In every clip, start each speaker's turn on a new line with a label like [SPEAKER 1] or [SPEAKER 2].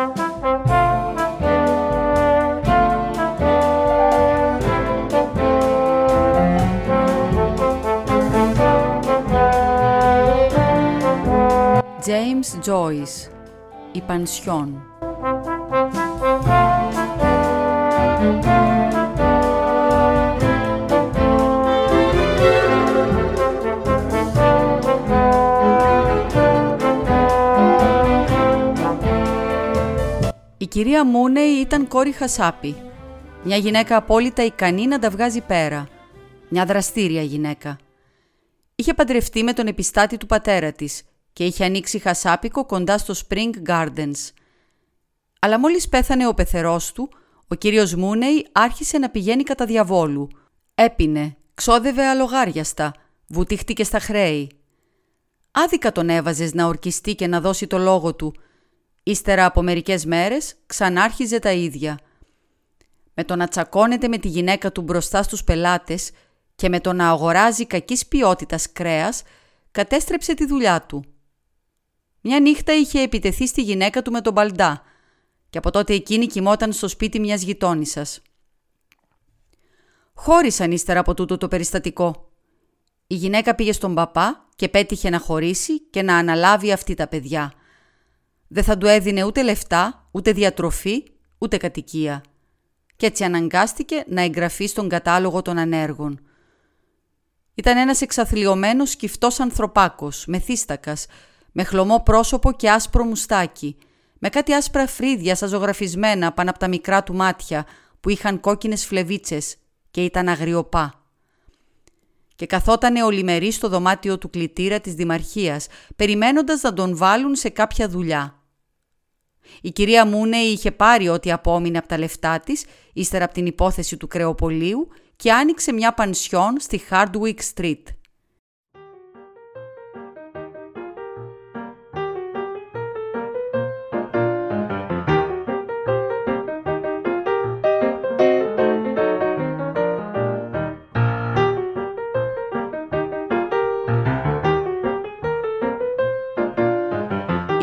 [SPEAKER 1] James Joyce Η Πανσιόν κυρία Μούνεϊ ήταν κόρη Χασάπη. Μια γυναίκα απόλυτα ικανή να τα βγάζει πέρα. Μια δραστήρια γυναίκα. Είχε παντρευτεί με τον επιστάτη του πατέρα της και είχε ανοίξει χασάπικο κοντά στο Spring Gardens. Αλλά μόλις πέθανε ο πεθερός του, ο κύριος Μούνεϊ άρχισε να πηγαίνει κατά διαβόλου. Έπινε, ξόδευε αλογάριαστα, βουτήχτηκε στα χρέη. Άδικα τον έβαζες να ορκιστεί και να δώσει το λόγο του. Ύστερα από μερικές μέρες ξανάρχιζε τα ίδια. Με το να τσακώνεται με τη γυναίκα του μπροστά στους πελάτες και με το να αγοράζει κακής ποιότητας κρέας, κατέστρεψε τη δουλειά του. Μια νύχτα είχε επιτεθεί στη γυναίκα του με τον μπαλντά και από τότε εκείνη κοιμόταν στο σπίτι μιας γειτόνισσας. Χώρισαν ύστερα από τούτο το περιστατικό. Η γυναίκα πήγε στον παπά και πέτυχε να χωρίσει και να αναλάβει αυτή τα παιδιά. Δεν θα του έδινε ούτε λεφτά, ούτε διατροφή, ούτε κατοικία. Και έτσι αναγκάστηκε να εγγραφεί στον κατάλογο των ανέργων. Ήταν ένας εξαθλιωμένος σκυφτός ανθρωπάκος, μεθύστακας, με χλωμό πρόσωπο και άσπρο μουστάκι, με κάτι άσπρα φρύδια σαν ζωγραφισμένα πάνω από τα μικρά του μάτια που είχαν κόκκινες φλεβίτσες και ήταν αγριοπά. Και καθότανε ολιμερή στο δωμάτιο του κλητήρα της Δημαρχίας, περιμένοντας να τον βάλουν σε κάποια δουλειά. Η κυρία Μούνε είχε πάρει ό,τι απόμεινε από τα λεφτά της, ύστερα από την υπόθεση του κρεοπολίου και άνοιξε μια πανσιόν στη Hardwick Street.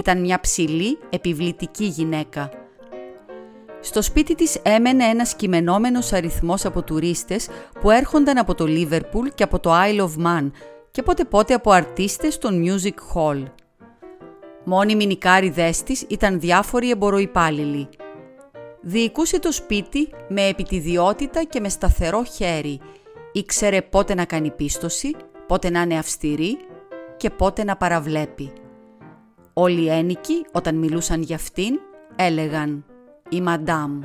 [SPEAKER 1] Ήταν μια ψηλή, επιβλητική γυναίκα. Στο σπίτι της έμενε ένας κειμενόμενος αριθμός από τουρίστες που έρχονταν από το Λίβερπουλ και από το Isle of Man και πότε πότε από αρτίστες των Music Hall. Μόνιμοι νικάριδες της ήταν διάφοροι εμποροϊπάλληλοι. Διοικούσε το σπίτι με επιτιδιότητα και με σταθερό χέρι. Ήξερε πότε να κάνει πίστοση, πότε να είναι αυστηρή και πότε να παραβλέπει. Όλοι οι ένικοι όταν μιλούσαν για αυτήν έλεγαν «Η Μαντάμ».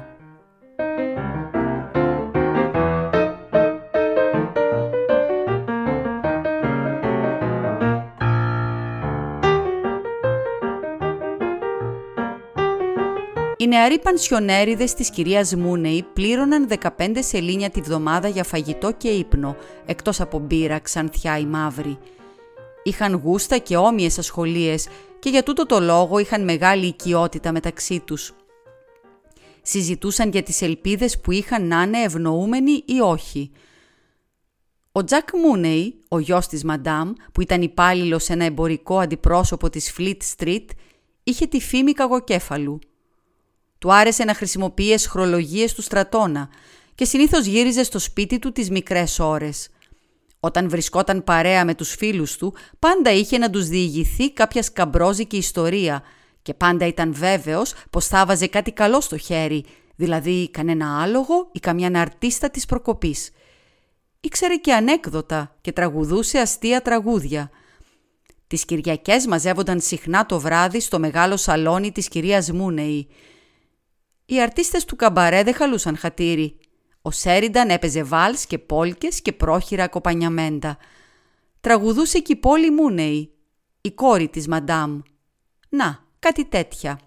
[SPEAKER 1] Οι νεαροί πανσιονέριδες της κυρίας Μούνεϊ πλήρωναν 15 σελίνια τη βδομάδα για φαγητό και ύπνο, εκτός από μπύρα, ξανθιά ή μαύρη. Είχαν γούστα και όμοιες ασχολίες και για τούτο το λόγο είχαν μεγάλη οικειότητα μεταξύ τους. Συζητούσαν για τις ελπίδες που είχαν να είναι ευνοούμενοι ή όχι. Ο Τζακ Μούνεϊ, ο γιος της Μαντάμ, που ήταν υπάλληλο σε ένα εμπορικό αντιπρόσωπο της Fleet Street, είχε τη φήμη καγοκέφαλου. Του άρεσε να χρησιμοποιεί εσχρολογίες του στρατόνα και συνήθως γύριζε στο σπίτι του τις μικρές ώρες. Όταν βρισκόταν παρέα με τους φίλους του, πάντα είχε να τους διηγηθεί κάποια σκαμπρόζικη ιστορία και πάντα ήταν βέβαιος πως θα βάζε κάτι καλό στο χέρι, δηλαδή κανένα άλογο ή καμιά αρτίστα της προκοπής. Ήξερε και ανέκδοτα και τραγουδούσε αστεία τραγούδια. Τις Κυριακές μαζεύονταν συχνά το βράδυ στο μεγάλο σαλόνι της κυρίας Μούνεϊ. Οι αρτίστες του καμπαρέ δεν χαλούσαν χατήρι ο Σέρινταν έπαιζε βάλς και πόλκες και πρόχειρα κοπανιαμέντα. Τραγουδούσε και η Πόλη Μούνεϊ, η κόρη της Μαντάμ. Να, κάτι τέτοια.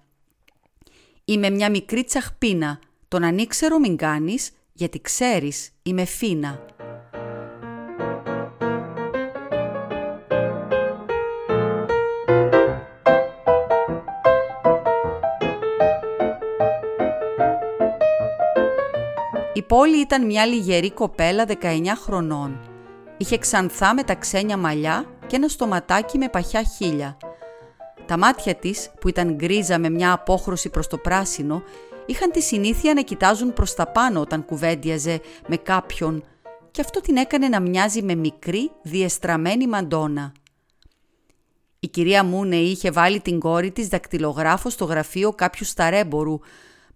[SPEAKER 1] Είμαι μια μικρή τσαχπίνα, τον ανήξερο μην κάνεις, γιατί ξέρεις, είμαι φίνα. Πόλη ήταν μια λιγερή κοπέλα 19 χρονών. Είχε ξανθά με τα ξένια μαλλιά και ένα στοματάκι με παχιά χείλια. Τα μάτια της, που ήταν γκρίζα με μια απόχρωση προς το πράσινο, είχαν τη συνήθεια να κοιτάζουν προς τα πάνω όταν κουβέντιαζε με κάποιον και αυτό την έκανε να μοιάζει με μικρή, διεστραμμένη μαντόνα. Η κυρία Μούνε είχε βάλει την κόρη της δακτυλογράφος στο γραφείο κάποιου σταρέμπορου,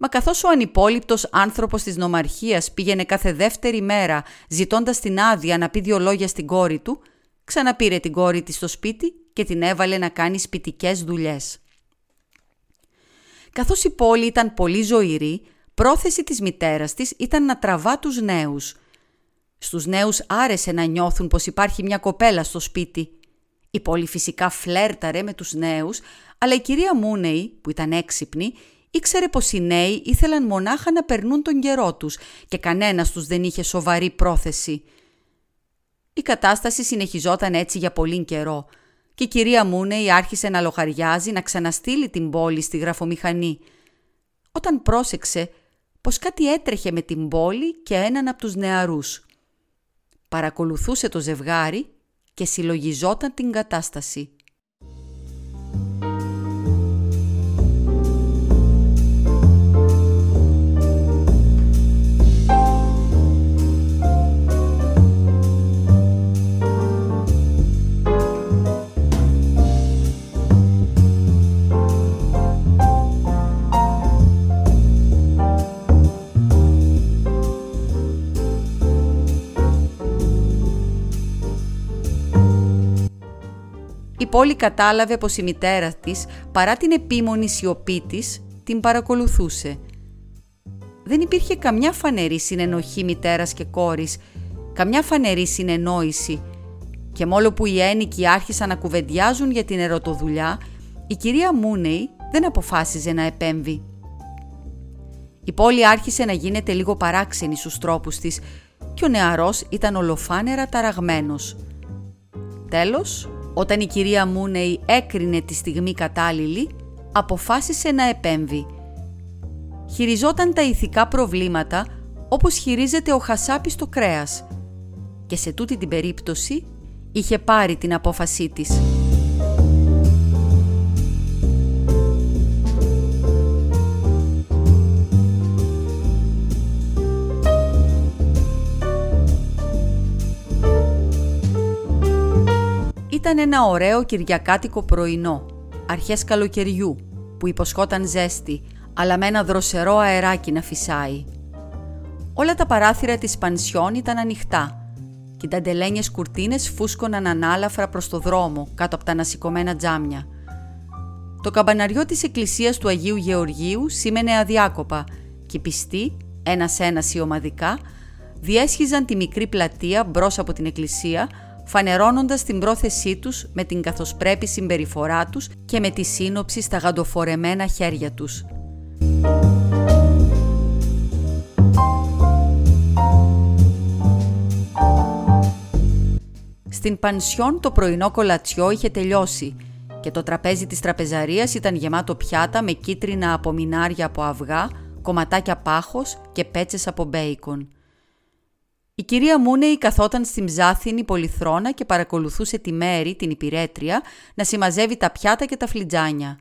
[SPEAKER 1] μα καθώς ο ανυπόλοιπτος άνθρωπος της νομαρχίας πήγαινε κάθε δεύτερη μέρα ζητώντας την άδεια να πει δυο λόγια στην κόρη του, ξαναπήρε την κόρη της στο σπίτι και την έβαλε να κάνει σπιτικές δουλειές. Καθώς η πόλη ήταν πολύ ζωηρή, πρόθεση της μητέρας της ήταν να τραβά τους νέους. Στους νέους άρεσε να νιώθουν πως υπάρχει μια κοπέλα στο σπίτι. Η πόλη φυσικά φλέρταρε με τους νέους, αλλά η κυρία Μούνεϊ, που ήταν έξυπνη, ήξερε πως οι νέοι ήθελαν μονάχα να περνούν τον καιρό τους και κανένας τους δεν είχε σοβαρή πρόθεση. Η κατάσταση συνεχιζόταν έτσι για πολύ καιρό και η κυρία Μούνεϊ άρχισε να λογαριάζει να ξαναστείλει την πόλη στη γραφομηχανή. Όταν πρόσεξε πως κάτι έτρεχε με την πόλη και έναν από τους νεαρούς. Παρακολουθούσε το ζευγάρι και συλλογιζόταν την κατάσταση. Πόλη κατάλαβε πως η μητέρα της, παρά την επίμονη σιωπή της, την παρακολουθούσε. Δεν υπήρχε καμιά φανερή συνενοχή μητέρας και κόρης, καμιά φανερή συνεννόηση και μόλο που οι ένικοι άρχισαν να κουβεντιάζουν για την ερωτοδουλειά, η κυρία Μούνεϊ δεν αποφάσιζε να επέμβει. Η πόλη άρχισε να γίνεται λίγο παράξενη στους τρόπους της και ο νεαρός ήταν ολοφάνερα ταραγμένος. Τέλος, όταν η κυρία Μούνεϊ έκρινε τη στιγμή κατάλληλη, αποφάσισε να επέμβει. Χειριζόταν τα ηθικά προβλήματα όπως χειρίζεται ο χασάπης το κρέας και σε τούτη την περίπτωση είχε πάρει την απόφασή της. Ήταν ένα ωραίο κυριακάτικο πρωινό, αρχές καλοκαιριού, που υποσχόταν ζέστη, αλλά με ένα δροσερό αεράκι να φυσάει. Όλα τα παράθυρα της πανσιόν ήταν ανοιχτά και οι ταντελένιες κουρτίνες φούσκωναν ανάλαφρα προς το δρόμο κάτω από τα ανασηκωμένα τζάμια. Το καμπαναριό της εκκλησίας του Αγίου Γεωργίου σήμαινε αδιάκοπα και οι πιστοί, ένας-ένας ή ομαδικά, διέσχιζαν τη μικρή πλατεία μπρος από την εκκλησία φανερώνοντας την πρόθεσή τους με την καθοσπρέπη συμπεριφορά τους και με τη σύνοψη στα γαντοφορεμένα χέρια τους. Στην πανσιόν το πρωινό κολατσιό είχε τελειώσει και το τραπέζι της τραπεζαρίας ήταν γεμάτο πιάτα με κίτρινα απομινάρια από αυγά, κομματάκια πάχος και πέτσες από μπέικον. Η κυρία Μούνεϊ καθόταν στην ψάθινη πολυθρόνα και παρακολουθούσε τη Μέρη, την υπηρέτρια, να συμμαζεύει τα πιάτα και τα φλιτζάνια.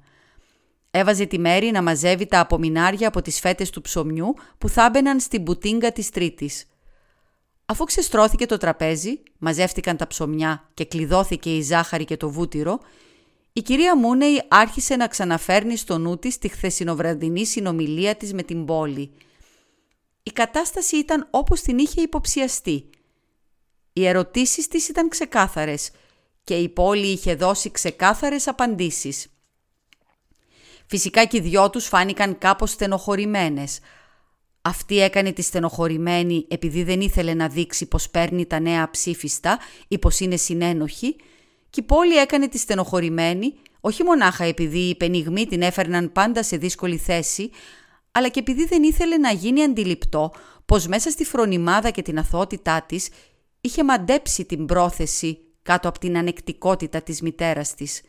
[SPEAKER 1] Έβαζε τη Μέρη να μαζεύει τα απομινάρια από τις φέτες του ψωμιού που θα έμπαιναν στην μπουτίνγκα της Τρίτης. Αφού ξεστρώθηκε το τραπέζι, μαζεύτηκαν τα ψωμιά και κλειδώθηκε η ζάχαρη και το βούτυρο, η κυρία Μούνεϊ άρχισε να ξαναφέρνει στο νου της τη χθεσινοβραδινή συνομιλία της με την πόλη – η κατάσταση ήταν όπως την είχε υποψιαστεί. Οι ερωτήσεις της ήταν ξεκάθαρες και η πόλη είχε δώσει ξεκάθαρες απαντήσεις. Φυσικά και οι δυο τους φάνηκαν κάπως στενοχωρημένες. Αυτή έκανε τη στενοχωρημένη επειδή δεν ήθελε να δείξει πως παίρνει τα νέα ψήφιστα ή πως είναι συνένοχη και η πόλη έκανε τη στενοχωρημένη όχι μονάχα επειδή οι πενιγμοί την έφερναν πάντα σε δύσκολη θέση, αλλά και επειδή δεν ήθελε να γίνει αντιληπτό πως μέσα στη φρονιμάδα και την αθότητά της είχε μαντέψει την πρόθεση κάτω από την ανεκτικότητα της μητέρας της.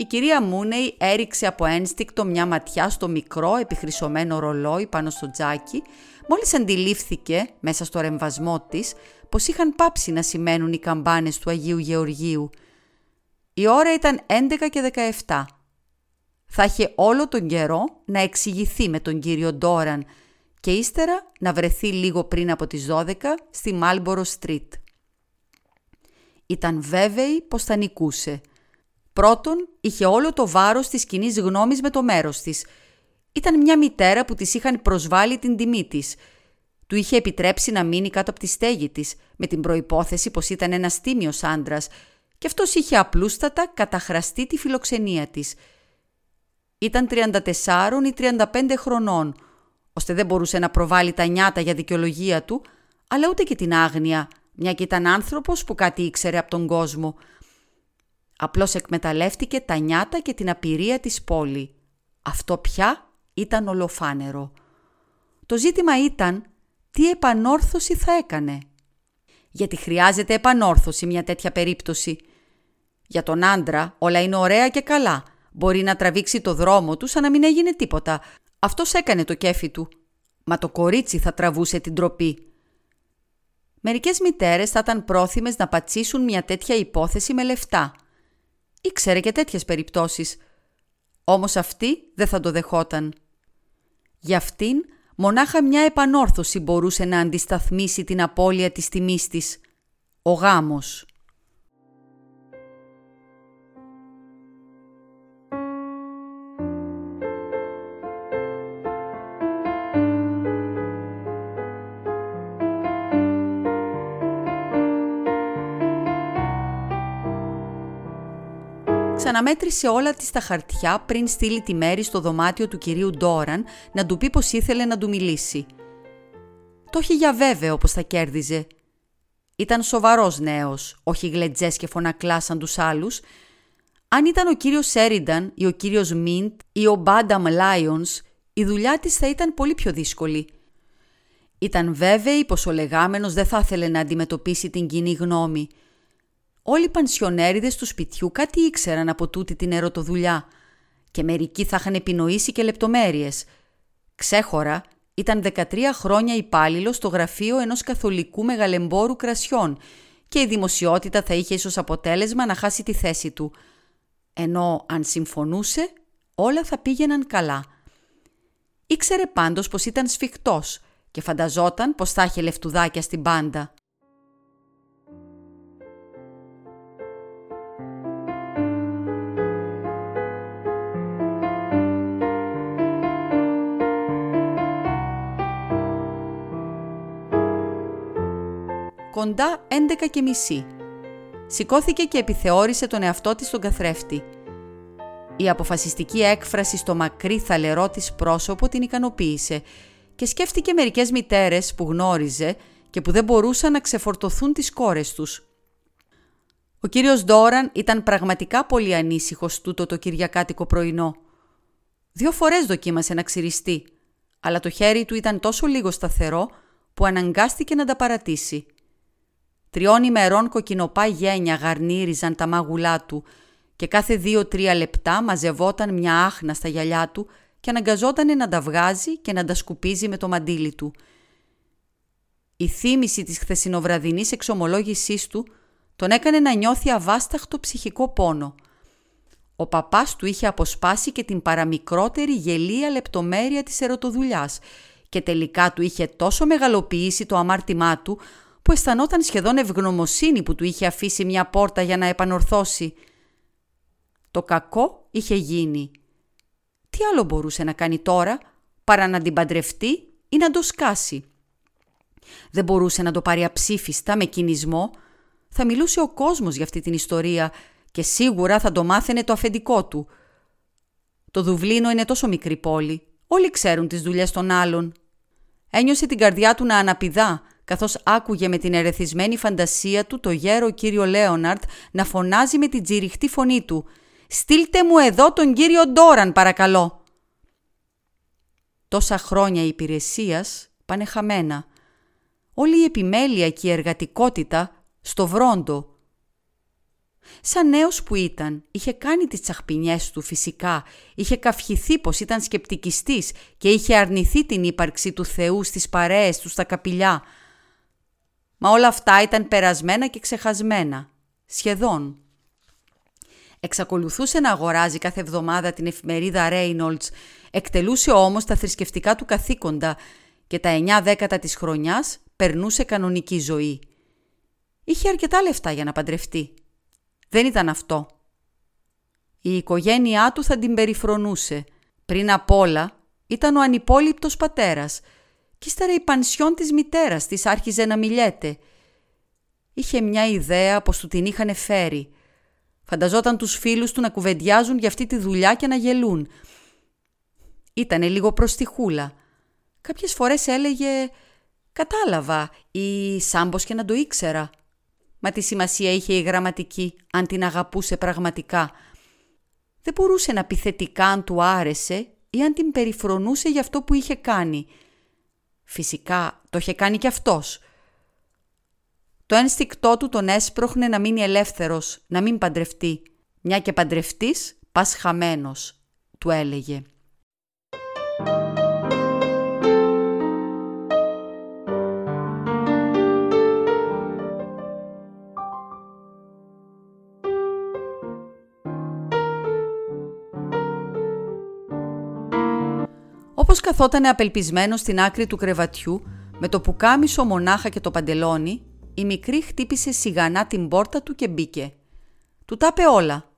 [SPEAKER 1] Η κυρία Μούνεϊ έριξε από ένστικτο μια ματιά στο μικρό επιχρυσωμένο ρολόι πάνω στο τζάκι, μόλις αντιλήφθηκε μέσα στο ρεμβασμό της πως είχαν πάψει να σημαίνουν οι καμπάνες του Αγίου Γεωργίου. Η ώρα ήταν 11 και 17. Θα είχε όλο τον καιρό να εξηγηθεί με τον κύριο Ντόραν και ύστερα να βρεθεί λίγο πριν από τις 12 στη Μάλμπορο Στρίτ. Ήταν βέβαιη πως θα νικούσε. Πρώτον, είχε όλο το βάρος της κοινής γνώμης με το μέρος της. Ήταν μια μητέρα που της είχαν προσβάλει την τιμή της. Του είχε επιτρέψει να μείνει κάτω από τη στέγη της, με την προϋπόθεση πως ήταν ένας τίμιος άντρας και αυτός είχε απλούστατα καταχραστεί τη φιλοξενία της. Ήταν 34 ή 35 χρονών, ώστε δεν μπορούσε να προβάλλει τα νιάτα για δικαιολογία του, αλλά ούτε και την άγνοια, μια και ήταν άνθρωπος που κάτι ήξερε από τον κόσμο. Απλώς εκμεταλλεύτηκε τα νιάτα και την απειρία της πόλη. Αυτό πια ήταν ολοφάνερο. Το ζήτημα ήταν τι επανόρθωση θα έκανε; Γιατί χρειάζεται επανόρθωση μια τέτοια περίπτωση; Για τον άντρα όλα είναι ωραία και καλά. Μπορεί να τραβήξει το δρόμο του σαν να μην έγινε τίποτα. Αυτός έκανε το κέφι του. Μα το κορίτσι θα τραβούσε την τροπή. Μερικές μητέρες θα ήταν πρόθυμες να πατσίσουν μια τέτοια υπόθεση με λεφτά. Ήξερε και τέτοιες περιπτώσεις. Όμως αυτή δεν θα το δεχόταν. Για αυτήν μονάχα μια επανόρθωση μπορούσε να αντισταθμίσει την απώλεια της τιμής της. Ο γάμος. Ξαναμέτρησε όλα της τα χαρτιά πριν στείλει τη μέρη στο δωμάτιο του κυρίου Ντόραν να του πει πως ήθελε να του μιλήσει. Το είχε για βέβαιο πως θα κέρδιζε. Ήταν σοβαρός νέος, όχι γλετζές και φωνακλά σαν τους άλλους. Αν ήταν ο κύριος Σέρινταν ή ο κύριος Μίντ ή ο Μπάνταμ Λάιονς, η δουλειά της θα ήταν πολύ πιο δύσκολη. Ήταν βέβαιη πως ο λεγάμενος δεν θα ήθελε να αντιμετωπίσει την κοινή γνώμη – Όλοι οι πανσιονέριδες του σπιτιού κάτι ήξεραν από τούτη την ερωτοδουλειά και μερικοί θα είχαν επινοήσει και λεπτομέρειες. Ξέχωρα ήταν 13 χρόνια υπάλληλος στο γραφείο ενός καθολικού μεγαλεμπόρου κρασιών και η δημοσιότητα θα είχε ίσως αποτέλεσμα να χάσει τη θέση του. Ενώ αν συμφωνούσε όλα θα πήγαιναν καλά. Ήξερε πάντως πως ήταν σφιχτός και φανταζόταν πως θα είχε λεφτουδάκια στην πάντα. Κοντά 11 και μισή. Σηκώθηκε και επιθεώρησε τον εαυτό της στον καθρέφτη. Η αποφασιστική έκφραση στο μακρύ θαλερό της πρόσωπο την ικανοποίησε και σκέφτηκε μερικές μητέρες που γνώριζε και που δεν μπορούσαν να ξεφορτωθούν τις κόρες τους. Ο κύριος Ντόραν ήταν πραγματικά πολύ ανήσυχος τούτο το κυριακάτικο πρωινό. Δύο φορές δοκίμασε να ξυριστεί, αλλά το χέρι του ήταν τόσο λίγο σταθερό που αναγκάστηκε να τα παρατήσει. Τριών ημερών κοκκινοπά γένια γαρνίριζαν τα μάγουλά του και κάθε δύο-τρία λεπτά μαζευόταν μια άχνα στα γυαλιά του και αναγκαζόταν να τα βγάζει και να τα σκουπίζει με το μαντίλι του. Η θύμηση της χθεσινοβραδινής εξομολόγησής του τον έκανε να νιώθει αβάσταχτο ψυχικό πόνο. Ο παπάς του είχε αποσπάσει και την παραμικρότερη γελία λεπτομέρεια της ερωτοδουλειάς και τελικά του είχε τόσο μεγαλοποιήσει το αμάρτημά του που αισθανόταν σχεδόν ευγνωμοσύνη που του είχε αφήσει μια πόρτα για να επανορθώσει. Το κακό είχε γίνει. Τι άλλο μπορούσε να κάνει τώρα παρά να την παντρευτεί ή να το σκάσει; Δεν μπορούσε να το πάρει αψήφιστα με κινησμό. Θα μιλούσε ο κόσμος για αυτή την ιστορία και σίγουρα θα το μάθαινε το αφεντικό του. Το Δουβλίνο είναι τόσο μικρή πόλη. Όλοι ξέρουν τις δουλειές των άλλων. Ένιωσε την καρδιά του να αναπηδά καθώς άκουγε με την ερεθισμένη φαντασία του το γέρο κύριο Λέοναρτ να φωνάζει με την τζιριχτή φωνή του «Στείλτε μου εδώ τον κύριο Ντόραν παρακαλώ». Τόσα χρόνια υπηρεσίας πάνε χαμένα. Όλη η επιμέλεια και η εργατικότητα στο βρόντο. Σαν νέος που ήταν, είχε κάνει τις τσαχπινιές του φυσικά, είχε καυχηθεί πως ήταν σκεπτικιστής και είχε αρνηθεί την ύπαρξη του Θεού στις παρέες του στα καπηλιά. Μα όλα αυτά ήταν περασμένα και ξεχασμένα. Σχεδόν. Εξακολουθούσε να αγοράζει κάθε εβδομάδα την εφημερίδα Reynolds, εκτελούσε όμως τα θρησκευτικά του καθήκοντα και τα εννιά δέκατα της χρονιάς περνούσε κανονική ζωή. Είχε αρκετά λεφτά για να παντρευτεί. Δεν ήταν αυτό. Η οικογένειά του θα την περιφρονούσε. Πριν απ' όλα ήταν ο ανυπόλοιπτος πατέρας και ύστερα η πανσιόν της μητέρας της άρχιζε να μιλιέται. Είχε μια ιδέα πως του την είχαν φέρει. Φανταζόταν τους φίλους του να κουβεντιάζουν για αυτή τη δουλειά και να γελούν. Ήτανε λίγο προστιχούλα. Κάποιες φορές έλεγε «Κατάλαβα» ή «Σάμπος και να το ήξερα». Μα τι σημασία είχε η γραμματική αν την αγαπούσε πραγματικά. Δεν μπορούσε να πει θετικά αν του άρεσε ή αν την περιφρονούσε για αυτό που είχε κάνει. Φυσικά το είχε κάνει κι αυτός. Το ένστικτό του τον έσπροχνε να μείνει ελεύθερος, να μην παντρευτεί. Μια και παντρευτείς, πας χαμένος, του έλεγε. Καθόταν απελπισμένος στην άκρη του κρεβατιού, με το πουκάμισο μονάχα και το παντελόνι, η μικρή χτύπησε σιγανά την πόρτα του και μπήκε. Του τα είπε όλα.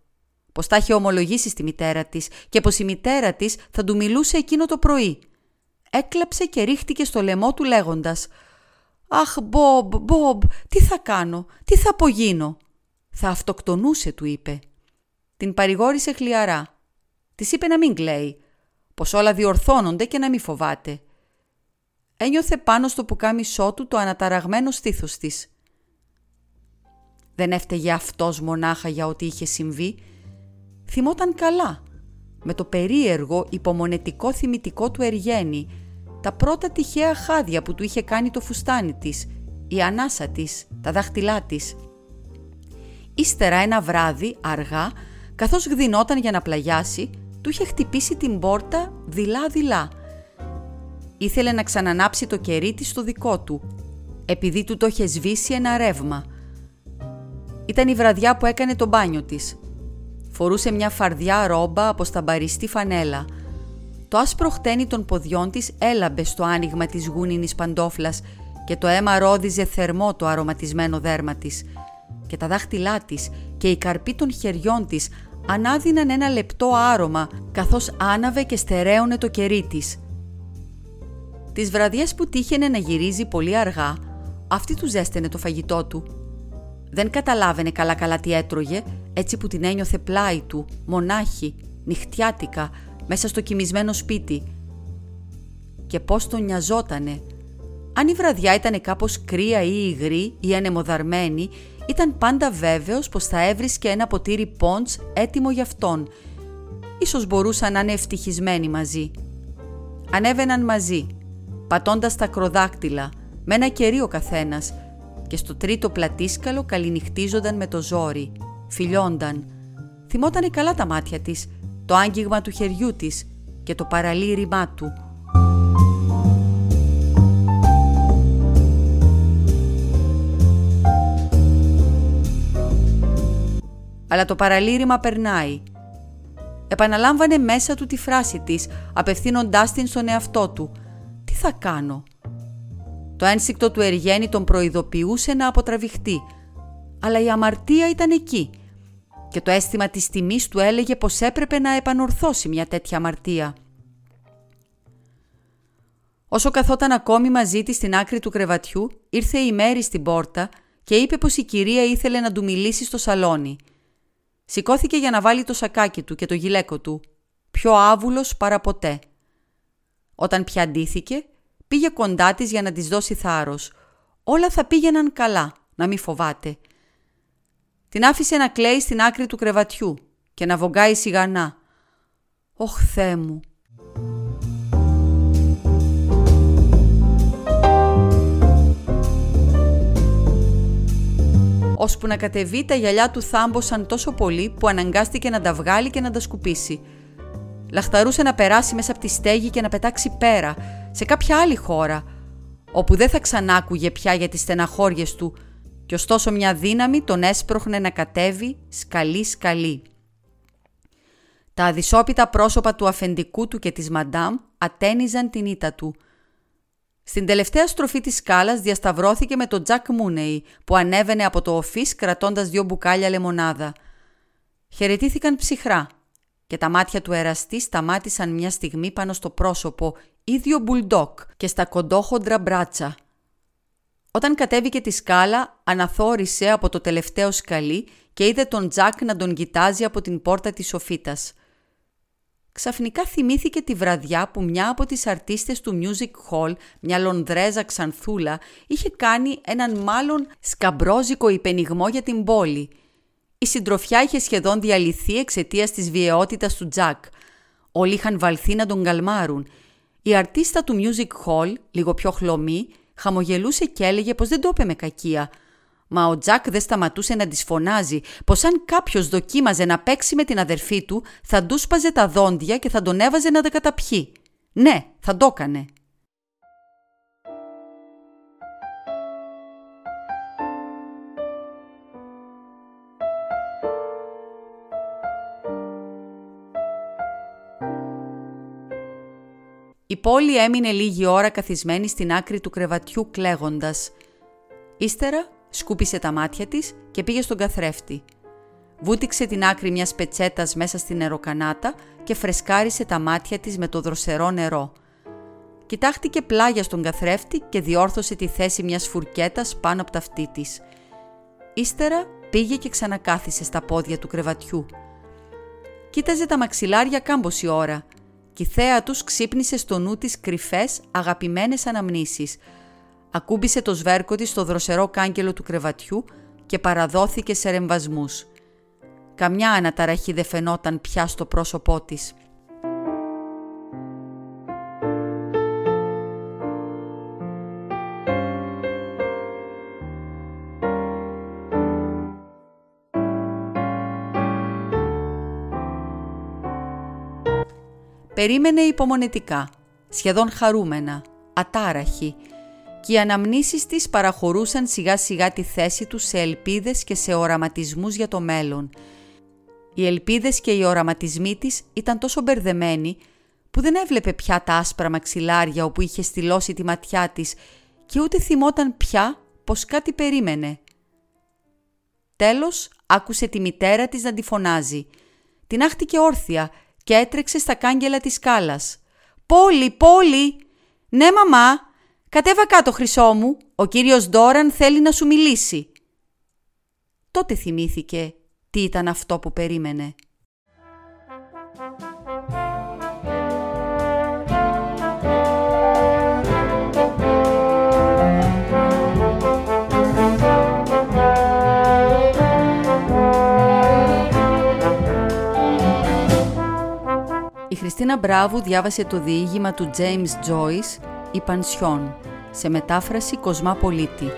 [SPEAKER 1] Πως τα είχε ομολογήσει στη μητέρα της και πως η μητέρα της θα του μιλούσε εκείνο το πρωί. Έκλαψε και ρίχτηκε στο λαιμό του λέγοντας «Αχ, Μπομπ, Μπομπ, τι θα κάνω, τι θα απογίνω» «Θα αυτοκτονούσε», του είπε. Την παρηγόρησε χλιαρά. Της είπε να μην κλαίει, πως όλα διορθώνονται και να μην φοβάται. Ένιωθε πάνω στο πουκάμισό του το αναταραγμένο στήθος της. Δεν έφταιγε αυτός μονάχα για ό,τι είχε συμβεί. Θυμόταν καλά, με το περίεργο υπομονετικό θυμητικό του Εργένη, τα πρώτα τυχαία χάδια που του είχε κάνει το φουστάνι της, η ανάσα της, τα δάχτυλά της. Ύστερα ένα βράδυ, αργά, καθώς γδινόταν για να πλαγιάσει, του είχε χτυπήσει την πόρτα δειλά-δειλά. Ήθελε να ξανανάψει το κερί της στο δικό του, επειδή του το είχε σβήσει ένα ρεύμα. Ήταν η βραδιά που έκανε το μπάνιο της. Φορούσε μια φαρδιά ρόμπα από σταμπαριστή φανέλα. Το άσπρο χτένι των ποδιών της έλαμπε στο άνοιγμα της γούνινης παντόφλας και το αίμα ρόδιζε θερμό το αρωματισμένο δέρμα της. Και τα δάχτυλά της και η καρπή των χεριών της ανάδυναν ένα λεπτό άρωμα καθώς άναβε και στερέωνε το κερί της. Τις βραδιές που τύχαινε να γυρίζει πολύ αργά, αυτή τους ζέστενε το φαγητό του. Δεν καταλάβαινε καλά-καλά τι έτρωγε, έτσι που την ένιωθε πλάι του, μονάχη, νυχτιάτικα, μέσα στο κοιμισμένο σπίτι. Και πώς τον νοιαζότανε. Αν η βραδιά ήταν κάπως κρύα ή υγρή ή ανεμοδαρμένη, ήταν πάντα βέβαιος πως θα έβρισκε ένα ποτήρι πόντς έτοιμο για αυτόν. Ίσως μπορούσαν να είναι ευτυχισμένοι μαζί. Ανέβαιναν μαζί, πατώντας τα κροδάκτυλα, με ένα κερί ο καθένας και στο τρίτο πλατίσκαλο καληνυχτίζονταν με το ζόρι, φιλιόνταν. Θυμότανε καλά τα μάτια της, το άγγιγμα του χεριού της και το παραλήρημά του αλλά το παραλήρημα περνάει. Επαναλάμβανε μέσα του τη φράση της, απευθύνοντάς την στον εαυτό του. «Τι θα κάνω» Το ένστικτο του Εργένη τον προειδοποιούσε να αποτραβηχτεί, αλλά η αμαρτία ήταν εκεί και το αίσθημα της τιμής του έλεγε πως έπρεπε να επανορθώσει μια τέτοια αμαρτία. Όσο καθόταν ακόμη μαζί της στην άκρη του κρεβατιού, ήρθε η Μέρη στην πόρτα και είπε πως η κυρία ήθελε να του μιλήσει στο σαλόνι. Σηκώθηκε για να βάλει το σακάκι του και το γυλαίκο του, πιο άβουλος παρά ποτέ. Όταν πια ντύθηκε, πήγε κοντά της για να της δώσει θάρρος. Όλα θα πήγαιναν καλά, να μην φοβάται. Την άφησε να κλαίει στην άκρη του κρεβατιού και να βογκάει σιγανά. «Ωχ, Θεέ μου, ώσπου να κατεβεί τα γυαλιά του θάμποσαν τόσο πολύ που αναγκάστηκε να τα βγάλει και να τα σκουπίσει. Λαχταρούσε να περάσει μέσα από τη στέγη και να πετάξει πέρα, σε κάποια άλλη χώρα, όπου δεν θα ξανάκουγε πια για τις στεναχώριες του και ωστόσο μια δύναμη τον έσπροχνε να κατέβει σκαλί-σκαλί. Τα αδυσόπιτα πρόσωπα του αφεντικού του και της μαντάμ ατένιζαν την ήττα του. Στην τελευταία στροφή της σκάλας διασταυρώθηκε με τον Τζακ Μούνεϊ που ανέβαινε από το οφίς κρατώντας δύο μπουκάλια λεμονάδα. Χαιρετήθηκαν ψυχρά και τα μάτια του εραστή σταμάτησαν μια στιγμή πάνω στο πρόσωπο, ίδιο μπουλντόκ και στα κοντόχοντρα μπράτσα. Όταν κατέβηκε τη σκάλα, αναθόρισε από το τελευταίο σκαλί και είδε τον Τζακ να τον κοιτάζει από την πόρτα της σοφίτας. Ξαφνικά θυμήθηκε τη βραδιά που μια από τις αρτίστες του Music Hall, μια Λονδρέζα ξανθούλα, είχε κάνει έναν μάλλον σκαμπρόζικο υπενιγμό για την πόλη. Η συντροφιά είχε σχεδόν διαλυθεί εξαιτίας της βιαιότητας του Τζακ. Όλοι είχαν βαλθεί να τον καλμάρουν. Η αρτίστα του Music Hall, λίγο πιο χλωμή, χαμογελούσε και έλεγε πως δεν το είπε με κακία – Μα ο Τζακ δεν σταματούσε να της φωνάζει πως αν κάποιος δοκίμαζε να παίξει με την αδερφή του θα του σπαζε τα δόντια και θα τον έβαζε να τα καταπιεί. Ναι, θα το έκανε. Η πόλη έμεινε λίγη ώρα καθισμένη στην άκρη του κρεβατιού κλαίγοντας. Ύστερα Σκούπισε τα μάτια της και πήγε στον καθρέφτη. Βούτυξε την άκρη μιας πετσέτας μέσα στην νεροκανάτα και φρεσκάρισε τα μάτια της με το δροσερό νερό. Κοιτάχτηκε πλάγια στον καθρέφτη και διόρθωσε τη θέση μιας φουρκέτας πάνω από τα αυτή της. Ύστερα πήγε και ξανακάθισε στα πόδια του κρεβατιού. Κοίταζε τα μαξιλάρια κάμποση ώρα και η θέα τους ξύπνησε στο νου της κρυφές, αγαπημένες αναμνήσεις – Ακούμπησε το σβέρκο της στο δροσερό κάγκελο του κρεβατιού και παραδόθηκε σε ρεμβασμούς. Καμιά αναταραχή δεν φαινόταν πια στο πρόσωπό της. Περίμενε υπομονετικά, σχεδόν χαρούμενα, ατάραχη, και οι αναμνήσεις της παραχωρούσαν σιγά σιγά τη θέση τους σε ελπίδες και σε οραματισμούς για το μέλλον. Οι ελπίδες και οι οραματισμοί της ήταν τόσο μπερδεμένοι που δεν έβλεπε πια τα άσπρα μαξιλάρια όπου είχε στυλώσει τη ματιά της και ούτε θυμόταν πια πως κάτι περίμενε. Τέλος άκουσε τη μητέρα της να τη φωνάζει. Την άχτηκε όρθια και έτρεξε στα κάγκελα της σκάλας. «Πόλη, πόλη! Ναι, μαμά!» «Κατέβα κάτω, χρυσό μου, ο κύριος Ντόραν θέλει να σου μιλήσει». Τότε θυμήθηκε τι ήταν αυτό που περίμενε. Η Χριστίνα Μπράβου διάβασε το διήγημα του James Joyce ή σε μετάφραση Κοσμά Πολίτη.